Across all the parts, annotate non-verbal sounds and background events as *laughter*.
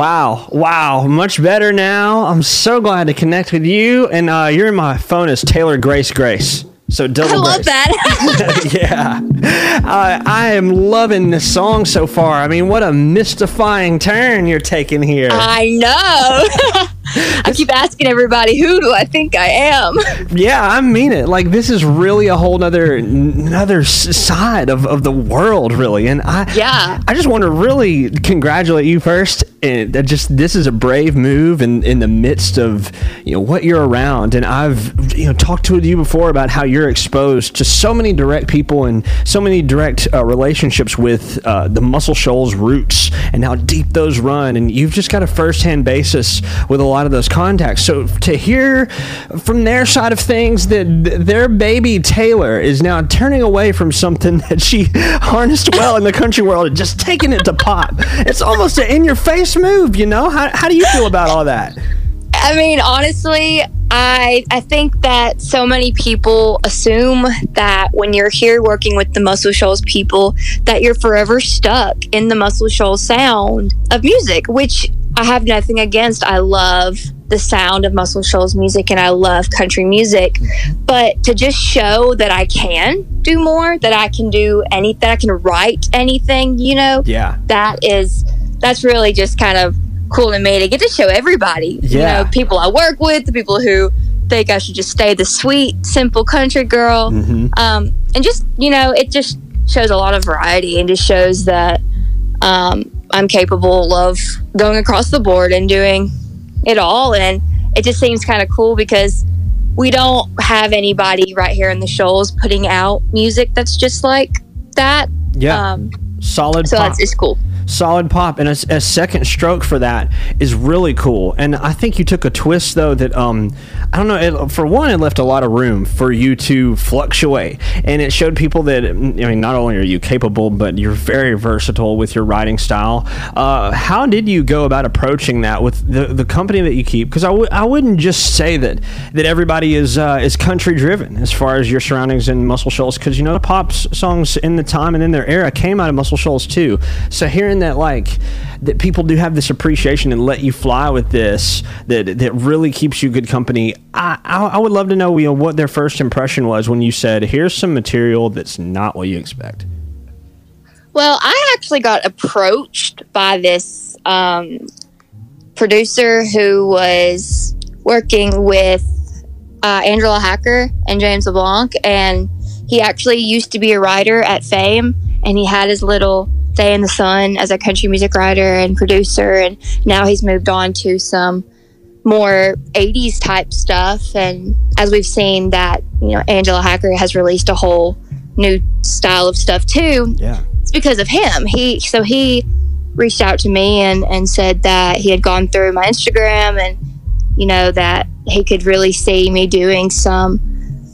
Wow, wow, much better now. I'm so glad to connect with you. And uh, you're in my phone as Taylor Grace Grace. So double I love grace. that. *laughs* *laughs* yeah, uh, I am loving this song so far. I mean, what a mystifying turn you're taking here. I know. *laughs* I keep asking everybody, who do I think I am? yeah, I mean it. Like this is really a whole other another side of, of the world, really. And I Yeah. I just want to really congratulate you first. And that just this is a brave move in, in the midst of you know what you're around. And I've you know talked to you before about how you're exposed to so many direct people and so many direct uh, relationships with uh, the Muscle Shoals roots and how deep those run. And you've just got a first hand basis with a lot of those contacts. So to hear from their side of things that their baby Taylor is now turning away from something *laughs* that she harnessed well in the country world and just taking it to pop. It's almost an in your face move, you know? How, how do you feel about all that? I mean, honestly, I I think that so many people assume that when you're here working with the Muscle Shoals people, that you're forever stuck in the Muscle Shoals sound of music, which I have nothing against. I love the sound of Muscle Shoals music and I love country music. But to just show that I can do more, that I can do any that I can write anything, you know, Yeah. that is that's really just kind of cool to me to get to show everybody you know people i work with the people who think i should just stay the sweet simple country girl Mhm. um, and just you know it just shows a lot of variety and just shows that um, i'm capable of going across the board and doing it all and it just seems kind of cool because we don't have anybody right here in the shoals putting out music that's just like that Yeah. um, Solid so pop. that's it's cool solid pop and a, a second stroke for that is really cool. And i think you took a twist though that um i don't know it, for one it left a lot of room for you to fluctuate. And it showed people that i mean not only are you capable but you're very versatile with your writing style. Uh, how did you go about approaching that with the, the company that you keep? Because I w- I wouldn't just say that that everybody is uh, is country driven as far as your surroundings in muscle shoals because you know the pop songs in the time and in their era came out of muscle shoals too. So hearing that like that people do have this appreciation and let you fly with this that that really keeps you good company. I, I I would love to know you know what their first impression was when you said here's some material that's not what you expect. Well, I actually got approached by this um, producer who was working with uh, Angela Hacker and James LeBlanc, and he actually used to be a writer at Fame, and he had his little day in the sun as a country music writer and producer, and now he's moved on to some more 80s type stuff. And as we've seen that you know angela hacker has released a whole new style of stuff too. Yeah. It's because of him. He so he reached out to me and and said that he had gone through my Instagram and you know that he could really see me doing some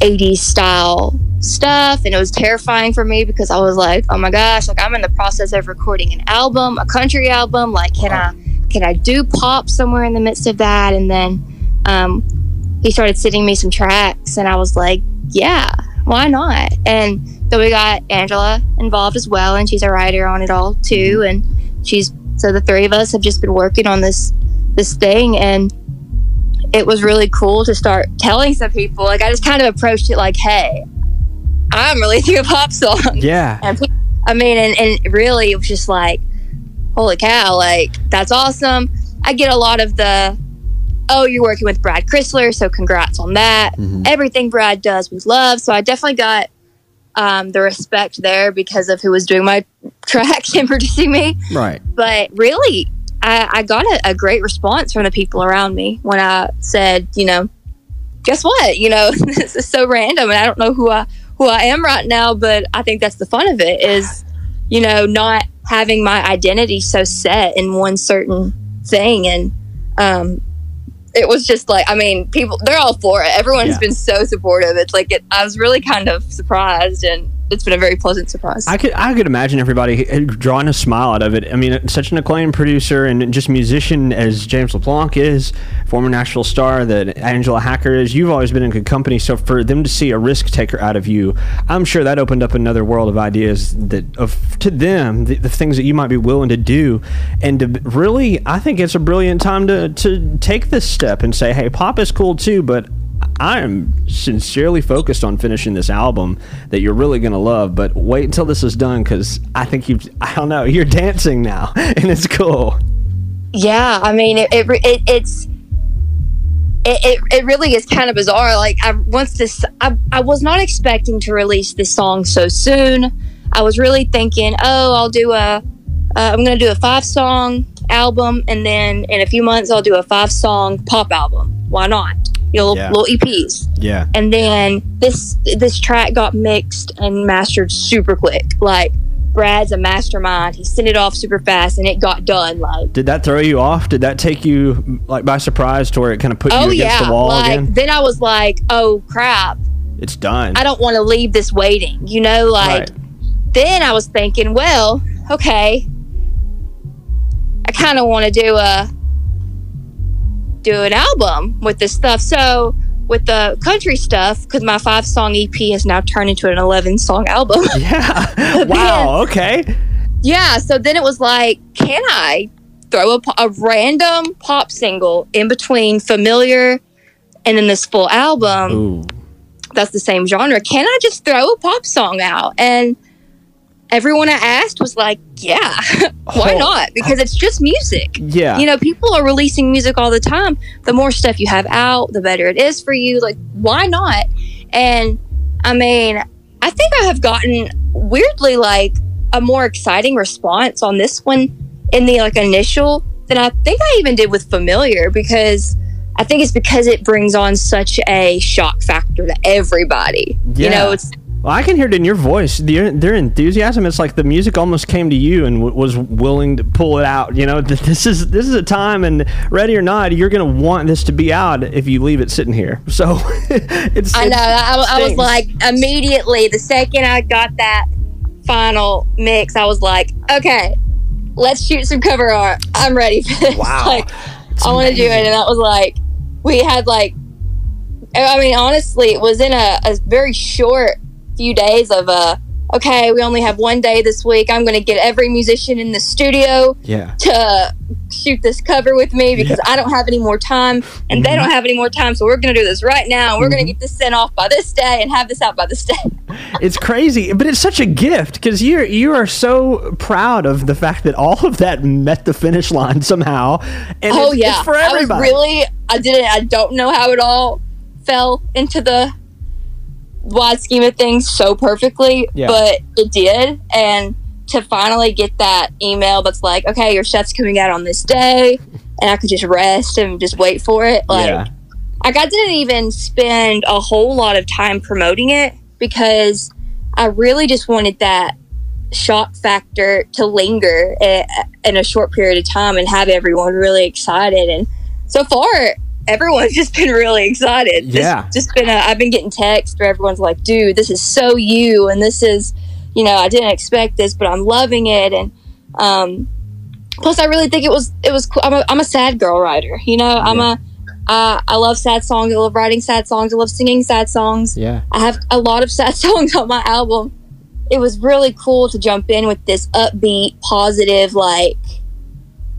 80s style stuff and it was terrifying for me because I was like, "Oh my gosh, like I'm in the process of recording an album, a country album, like can I can I do pop somewhere in the midst of that?" And then um he started sending me some tracks and I was like, "Yeah, why not?" And so we got Angela involved as well, and she's a writer on it all too. And she's so the three of us have just been working on this this thing, and it was really cool to start telling some people. Like I just kind of approached it like, "Hey, I'm releasing a pop song," yeah *laughs* and I mean, and, and really it was just like, "Holy cow! Like that's awesome." I get a lot of the, "Oh, you're working with Brad Chrysler, so congrats on that." Mhm. everything Brad does we love. So I definitely got um, the respect there because of who was doing my *laughs* track and producing me. right But really, I, I got a, a great response from the people around me when I said, you know, guess what? You know, *laughs* this is so random, and I don't know who I who I am right now. But I think that's the fun of it is, you know, not having my identity so set in one certain thing and um it was just like i mean people they're all for it everyone's Yeah. been so supportive it's like it, i was really kind of surprised and it's been a very pleasant surprise. I could I could imagine everybody eh, drawing a smile out of it. I mean, uh, such an acclaimed producer and just musician as James LeBlanc is, former Nashville star that Angela Hacker is. You've always been in good company. So for them to see a risk taker out of you, I'm sure that opened up another world of ideas that of to them the, the things that you might be willing to do, and to really, I think it's a brilliant time to to take this step and say, hey, pop is cool too, but I am sincerely focused on finishing this album that you're really going to love, but wait until this is done because I think you, I don't know, you're dancing now *laughs* and it's cool. Yeah, I mean, it, it, it it's, it, it, it really is kind of bizarre. Like, I once this, I, I was not expecting to release this song so soon. I was really thinking, oh, I'll do a, uh, I'm going to do a five song album, and then in a few months, I'll do a five song pop album. Why not? You know, yeah. little EPs. Yeah. And then this this track got mixed and mastered super quick. Like Brad's a mastermind. He sent it off super fast and it got done. Like, did that throw you off? Did that take you like by surprise to where it kind of put you oh, against yeah. the wall like, again? Then I was like, oh crap, it's done. I don't want to leave this waiting. You know, like. Right. Then I was thinking, well, okay, I kind of want to do a do an album with this stuff. So with the country stuff, because my five song EP has now turned into an 11 song album. *laughs* Yeah. *laughs* wow. Then, okay. Yeah. So then it was like, can I throw a, a random pop single in between Familiar and then this full album? Ooh. That's the same genre. Can I just throw a pop song out? And everyone I asked was like, yeah, *laughs* why oh, not? Because it's just music. Yeah. You know, people are releasing music all the time. The more stuff you have out, the better it is for you. Like, why not? And I mean, I think I have gotten weirdly like a more exciting response on this one in the like initial than I think I even did with Familiar because I think it's because it brings on such a shock factor to everybody. Yeah. You know, it's well, I can hear it in your voice. Their, their enthusiasm. It's like the music almost came to you and w- was willing to pull it out. You know, *laughs* this is this is a time, and ready or not, you're going to want this to be out if you leave it sitting here. *laughs* So *laughs* it's. I know. I, I was like immediately the second I got that final mix, I was like, okay, let's shoot some cover art. I'm ready for this. Wow. like, I want to do it, and that was like we had like. I mean, honestly, it was in a, a very short few days of uh okay, we only have one day this week. I'm going to get every musician in the studio yeah. to shoot this cover with me because yeah. I don't have any more time and mm-hmm. they don't have any more time. So we're going to do this right now. We're mm-hmm. going to get this sent off by this day and have this out by this day. *laughs* it's crazy, but it's such a gift because you're you are so proud of the fact that all of that met the finish line somehow. And oh it's, yeah, it's for everybody. I really, I didn't. I don't know how it all fell into the wide scheme of things so perfectly, yeah. but it did. And to finally get that email that's like, okay, your set's coming out on this day, and I could just rest and just wait for it. Like, yeah. like I didn't even spend a whole lot of time promoting it because I really just wanted that shock factor to linger in a short period of time and have everyone really excited. And so far, everyone's *laughs* just been really excited. Yeah. Just, just been, a, I've been getting texts where everyone's like, dude, this is so you. And this is, you know, I didn't expect this, but I'm loving it. And, um, plus I really think it was, it was cool. I'm a, I'm a sad girl writer, you know, I'm a, uh, I love sad songs. I love writing sad songs. I love singing sad songs. Yeah. I have a lot of *laughs* sad songs on my album. It was really cool to jump in with this upbeat, positive, like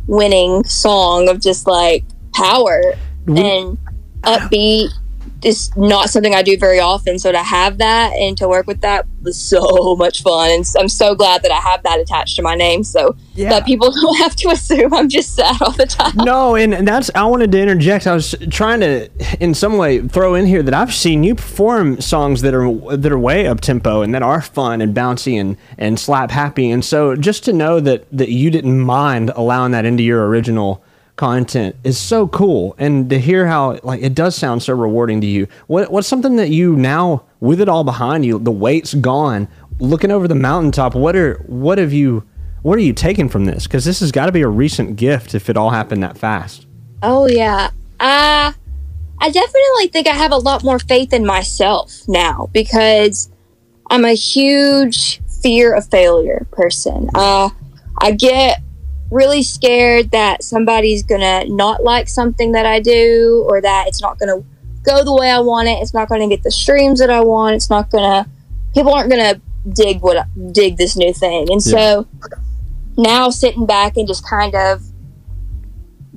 winning song of just like power and upbeat is not something I do very often. So to have that and to work with that was so *laughs* much fun. And I'm so glad that I have that attached to my name so yeah. that people *laughs* don't have to assume I'm just sad all the time. No, and, that's, I wanted to interject. I was trying to, in some way, throw in here that I've seen you perform songs that are, that are way up tempo and that are fun and bouncy and, and slap happy. And so just to know that, that you didn't mind allowing that into your original content is so cool and to hear how like it does sound so rewarding to you. What what's something that you now with it all behind you the weight's gone looking over the mountaintop what are what have you what are you taking from this? Because this has got to be a recent gift if it all happened that fast. Oh yeah. Uh i definitely think i have a lot more faith in myself now because I'm a huge fear of failure person. Uh, I get really scared that somebody's gonna not like something that I do, or that it's not gonna go the way I want it. It's not gonna get the streams that I want. It's not gonna. People aren't gonna dig what dig this new thing, and so now sitting back and just kind of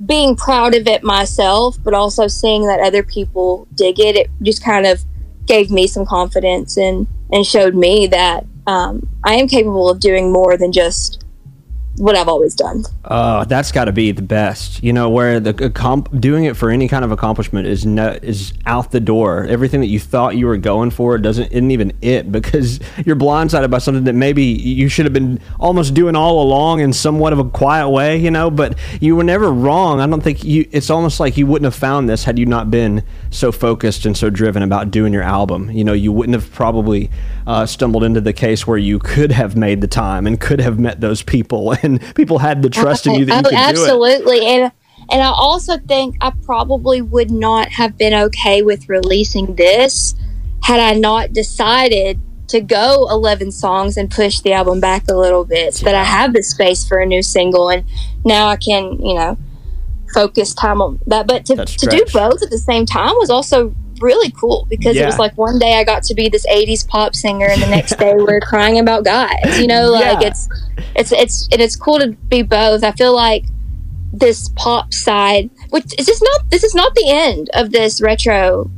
being proud of it myself, but also seeing that other people dig it, it just kind of gave me some confidence and and showed me that um, I am capable of doing more than just what I've always done. Uh, that's got to be the best. You know, where the comp- doing it for any kind of accomplishment is no, is out the door. Everything that you thought you were going for doesn't isn't even it *laughs* because you're blindsided by something that maybe you should have been almost doing all along in somewhat of a quiet way. You know, but you were never wrong. I don't think you. It's almost like you wouldn't have found this had you not been so focused and so driven about doing your album. You know, you wouldn't have probably uh, stumbled into the case where you could have made the time and could have met those people *laughs* and people had the trust in you that you oh, could absolutely. do it. And and I also think I probably would not have been okay with releasing this had I not decided to go 11 songs and push the album back a little bit so that I have the space for a new single and now I can, you know, focus time on that. But to, to do both at the same time was also really cool because yeah. it was like one day I got to be this 80s pop singer and the next day we're *laughs* crying about guys. You know, like yeah. it's it's it's and it's cool to be both. I feel like this pop side, which is just not this is not the end of this retro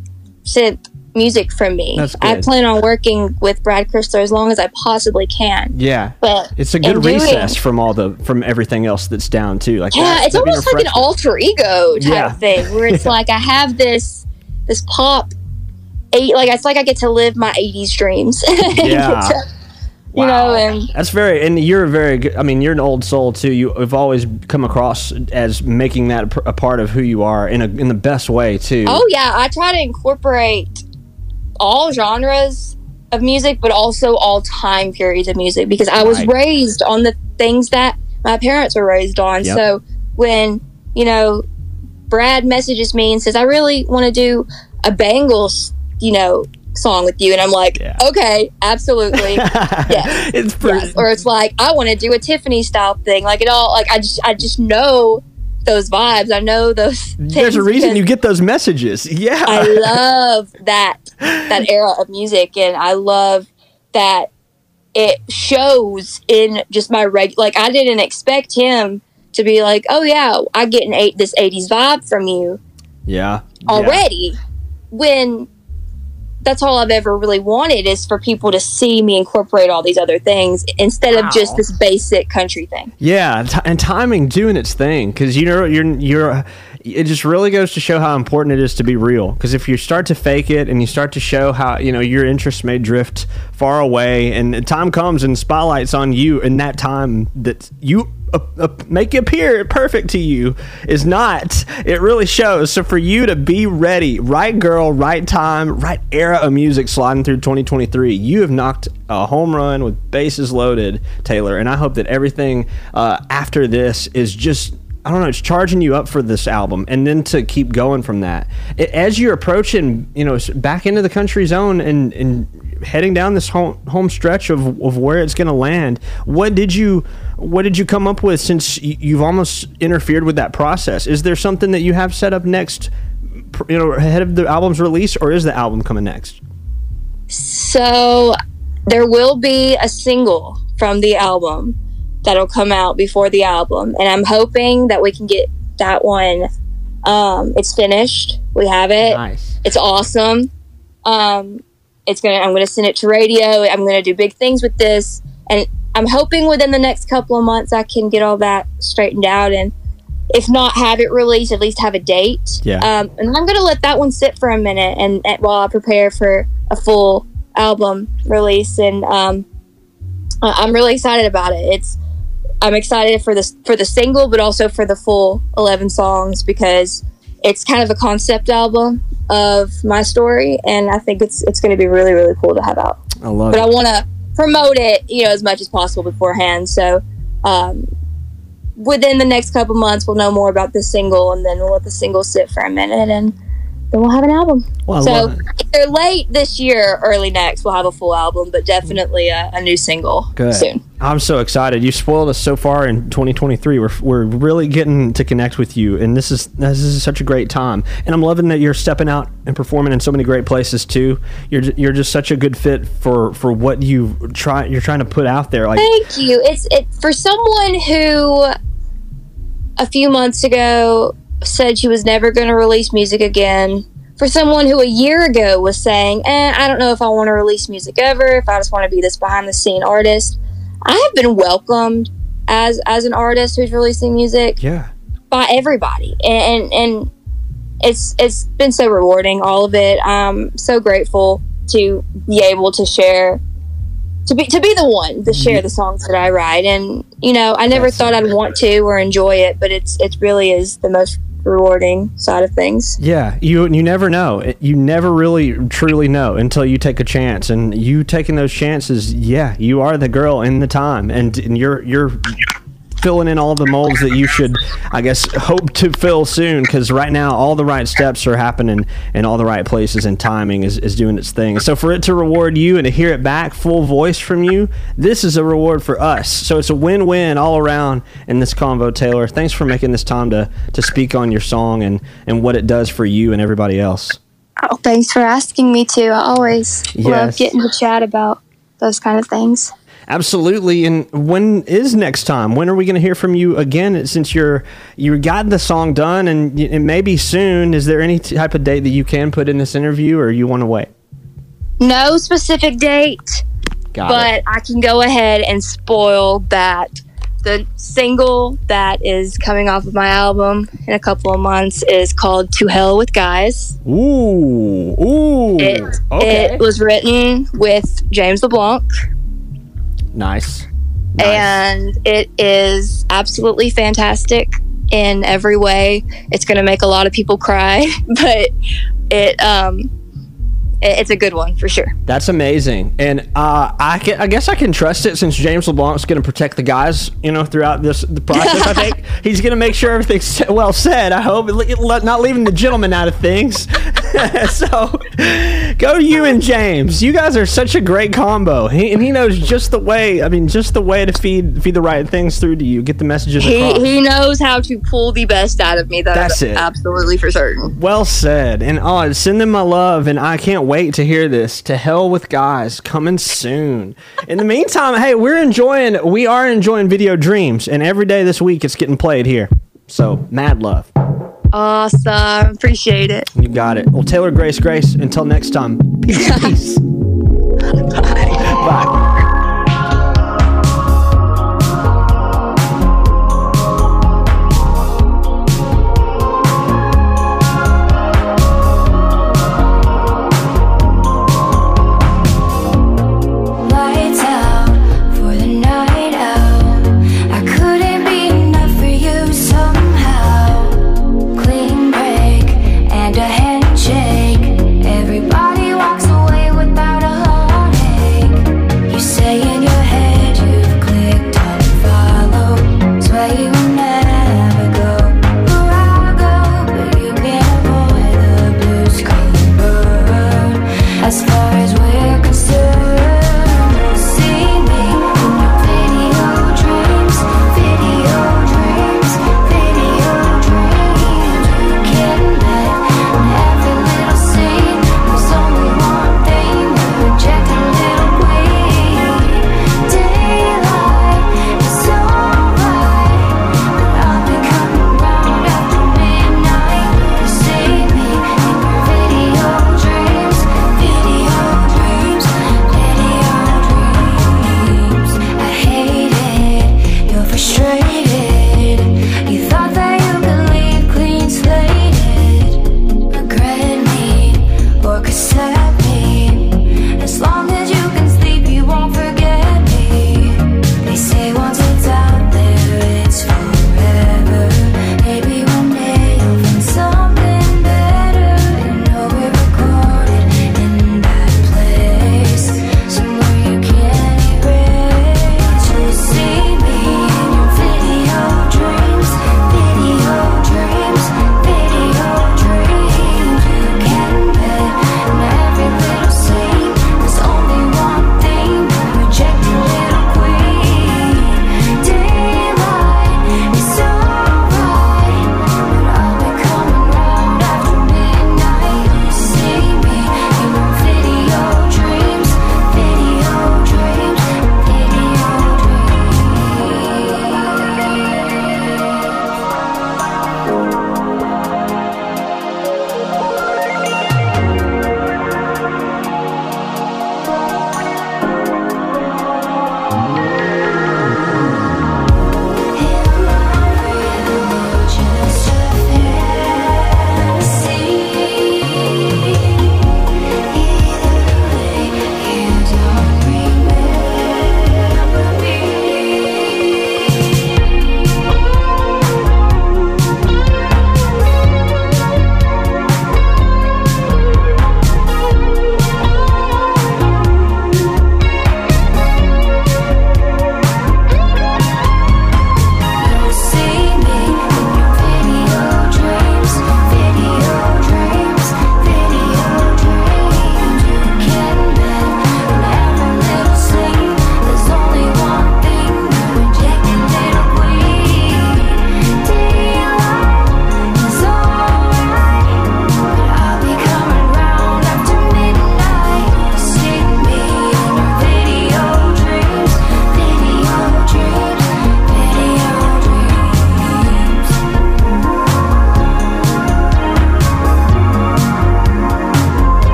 synth music from me. I plan on working with Brad Chrysler as long as I possibly can. Yeah, but it's a good recess doing, from all the from everything else that's down too. Like yeah, it's almost like an alter ego type yeah. thing where it's *laughs* like I have this this pop eight like it's like I get to live my 80s dreams. *laughs* yeah. Wow. You know, and that's very, and you're very good. I mean, you're an old soul too. You have always come across as making that a part of who you are in a in the best way too. Oh yeah, I try to incorporate all genres of music, but also all time periods of music because I was right. raised on the things that my parents were raised on. Yep. So when you know Brad messages me and says, "I really want to do a Bangles, you know, song with you," and I'm like, yeah. "Okay, absolutely, *laughs* yes. it's pretty- yes." Or it's like, "I want to do a Tiffany style thing." Like it all, like I just, I just know those vibes. I know those. *laughs* There's a reason you get those messages. Yeah, I love that that *laughs* era of music, and I love that it shows in just my reg. Like I didn't expect him to be like, oh yeah, I get an eight this '80s vibe from you. Yeah. Already, yeah. when that's all I've ever really wanted is for people to see me incorporate all these other things instead wow. of just this basic country thing. Yeah, t- and timing doing its thing because you know you're you're it just really goes to show how important it is to be real. Because if you start to fake it and you start to show how you know your interests may drift far away, and time comes and spotlights on you in that time that you uh, uh, make it appear perfect to you is not. It really shows. So for you to be ready, right girl, right time, right era of music sliding through 2023, you have knocked a home run with bases loaded, Taylor. And I hope that everything uh, after this is just I don't know, it's charging you up for this album, and then to keep going from that. As you're approaching, you know, back into the country zone and, and heading down this home, home stretch of, of where it's going to land, what did you what did you come up with since you've almost interfered with that process? Is there something that you have set up next, you know, ahead of the album's release, or is the album coming next? So there will be a single from the album that'll come out before the album, and I'm hoping that we can get that one. Um, it's finished. We have it. Nice. It's awesome. Um, it's gonna. I'm gonna send it to radio. I'm gonna do big things with this, and I'm hoping within the next couple of months I can get all that straightened out, and if not have it released, at least have a date. Yeah. Um, and I'm gonna let that one sit for a minute, and, and while I prepare for a full album release, and um, I'm really excited about it. It's I'm excited for this for the single, but also for the full 11 songs because it's kind of a concept album of my story, and I think it's it's going to be really really cool to have out. I love it. but it. I want to promote it, you know, as much as possible beforehand. So, um, within the next couple months, we'll know more about the single, and then we'll let the single sit for a minute, and then we'll have an album. Well, so love it. either late this year, early next, we'll have a full album, but definitely a, a new single Good. soon. I'm so excited. You spoiled us so far in 2023. We're, we're really getting to connect with you, and this is this is such a great time. And I'm loving that you're stepping out and performing in so many great places too. You're you're just such a good fit for for what you try you're trying to put out there. Like Thank you. It's it for someone who a few months ago said she was never going to release music again. For someone who a year ago was saying, eh, I don't know if I want to release music ever, if I just want to be this behind the scene artist. I have been welcomed as as an artist who's releasing music yeah, by everybody and, and and it's it's been so rewarding all of it i'm so grateful to be able to share to be to be the one to share the songs that i write and you know i never That's thought i'd want to or enjoy it but it's it really is the most rewarding side of things yeah. You you never know. You never really truly know until you take a chance. And you taking those chances, yeah, you are the girl in the time, and, and you're you're filling in all the molds that you should, I guess, hope to fill soon. Because right now, all the right steps are happening in all the right places, and timing is, is doing its thing. So for it to reward you and to hear it back full voice from you, this is a reward for us. So it's a win win all around in this convo, Taylor. Thanks for making this time to to speak on your song and and what it does for you and everybody else. oh thanks for asking me to i always Yes. love getting to chat about those kind of things Absolutely. And when is next time? When are we going to hear from you again? Since you're you got the song done and it may be soon. Is there any type of date that you can put in this interview, or you want to wait? no specific date Got but it. I can go ahead and spoil that the single that is coming off of my album in a couple of months is called "To Hell with Guys." Ooh, ooh. It okay. it was written with James LeBlanc, nice. Nice. and it is absolutely fantastic in every way. It's going to make a lot of people cry, *laughs* but it um it's a good one for sure. That's amazing, and uh, I can, I guess I can trust it since James LeBlanc's going to protect the guys, you know, throughout this the process. I think *laughs* he's going to make sure everything's well said. I hope, not leaving the gentleman out of things. *laughs* so, go you and James. You guys are such a great combo, he, and he knows just the way. I mean, just the way to feed feed the right things through to you, get the messages He across. he knows how to pull the best out of me. That That's it. absolutely for certain. Well said. And uh, send them my love, and I can't wait to hear this. To hell with guys, coming soon. In the meantime, hey, we're enjoying, we are enjoying Video Dreams, and every day this week it's getting played here. So, mad love. Awesome. Appreciate it. You got it. Well, Taylor Grace Grace, until next time, peace. *laughs* peace. Bye.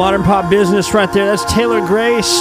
Modern pop business right there. That's Taylor Grace.